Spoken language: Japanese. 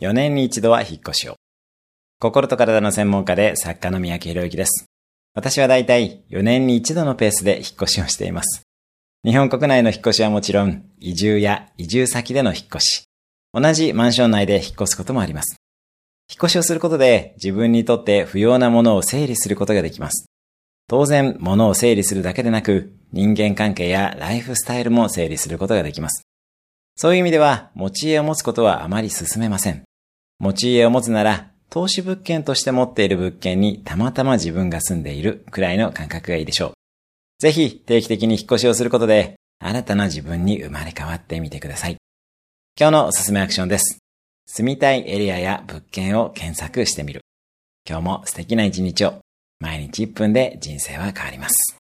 4年に一度は引っ越しを。心と体の専門家で作家の三宅博之です。私はだいたい4年に一度のペースで引っ越しをしています。日本国内の引っ越しはもちろん、移住や移住先での引っ越し、同じマンション内で引っ越すこともあります。引っ越しをすることで自分にとって不要なものを整理することができます。当然、物を整理するだけでなく、人間関係やライフスタイルも整理することができます。そういう意味では、持ち家を持つことはあまり進めません。持ち家を持つなら、投資物件として持っている物件にたまたま自分が住んでいるくらいの感覚がいいでしょう。ぜひ定期的に引っ越しをすることで、新たな自分に生まれ変わってみてください。今日のおすすめアクションです。住みたいエリアや物件を検索してみる。今日も素敵な一日を。毎日1分で人生は変わります。